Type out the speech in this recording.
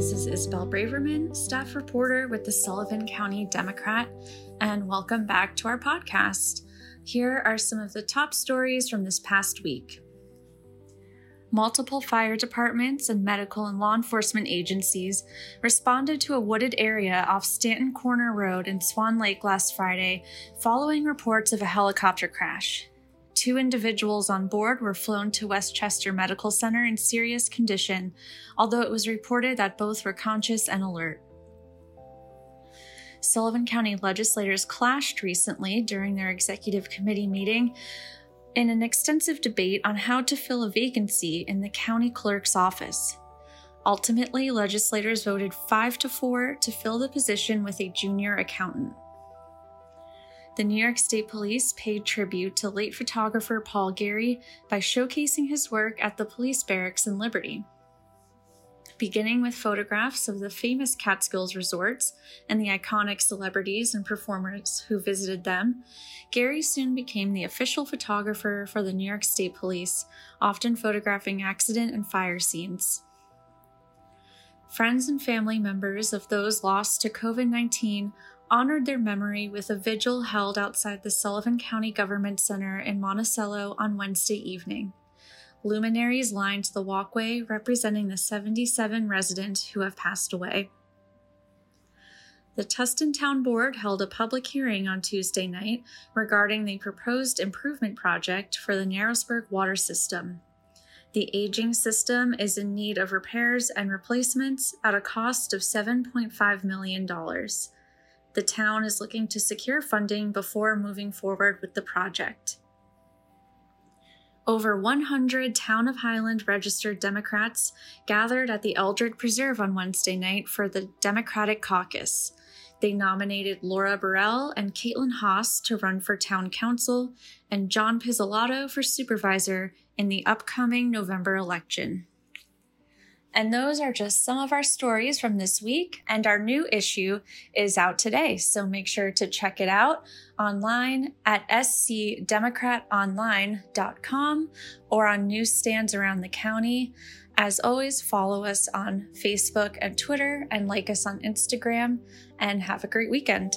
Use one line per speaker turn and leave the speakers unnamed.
This is Isabel Braverman, staff reporter with the Sullivan County Democrat, and welcome back to our podcast. Here are some of the top stories from this past week. Multiple fire departments and medical and law enforcement agencies responded to a wooded area off Stanton Corner Road in Swan Lake last Friday following reports of a helicopter crash. Two individuals on board were flown to Westchester Medical Center in serious condition, although it was reported that both were conscious and alert. Sullivan County legislators clashed recently during their executive committee meeting in an extensive debate on how to fill a vacancy in the county clerk's office. Ultimately, legislators voted 5 to 4 to fill the position with a junior accountant the New York State Police paid tribute to late photographer Paul Gary by showcasing his work at the police barracks in Liberty. Beginning with photographs of the famous Catskills resorts and the iconic celebrities and performers who visited them, Gary soon became the official photographer for the New York State Police, often photographing accident and fire scenes. Friends and family members of those lost to COVID 19 honored their memory with a vigil held outside the Sullivan County Government Center in Monticello on Wednesday evening. Luminaries lined the walkway representing the 77 residents who have passed away. The Tusten Town Board held a public hearing on Tuesday night regarding the proposed improvement project for the Narrowsburg water system. The aging system is in need of repairs and replacements at a cost of $7.5 million. The town is looking to secure funding before moving forward with the project. Over 100 Town of Highland registered Democrats gathered at the Eldred Preserve on Wednesday night for the Democratic Caucus. They nominated Laura Burrell and Caitlin Haas to run for town council and John Pizzolatto for supervisor in the upcoming November election. And those are just some of our stories from this week. And our new issue is out today. So make sure to check it out online at scdemocratonline.com or on newsstands around the county. As always, follow us on Facebook and Twitter and like us on Instagram. And have a great weekend.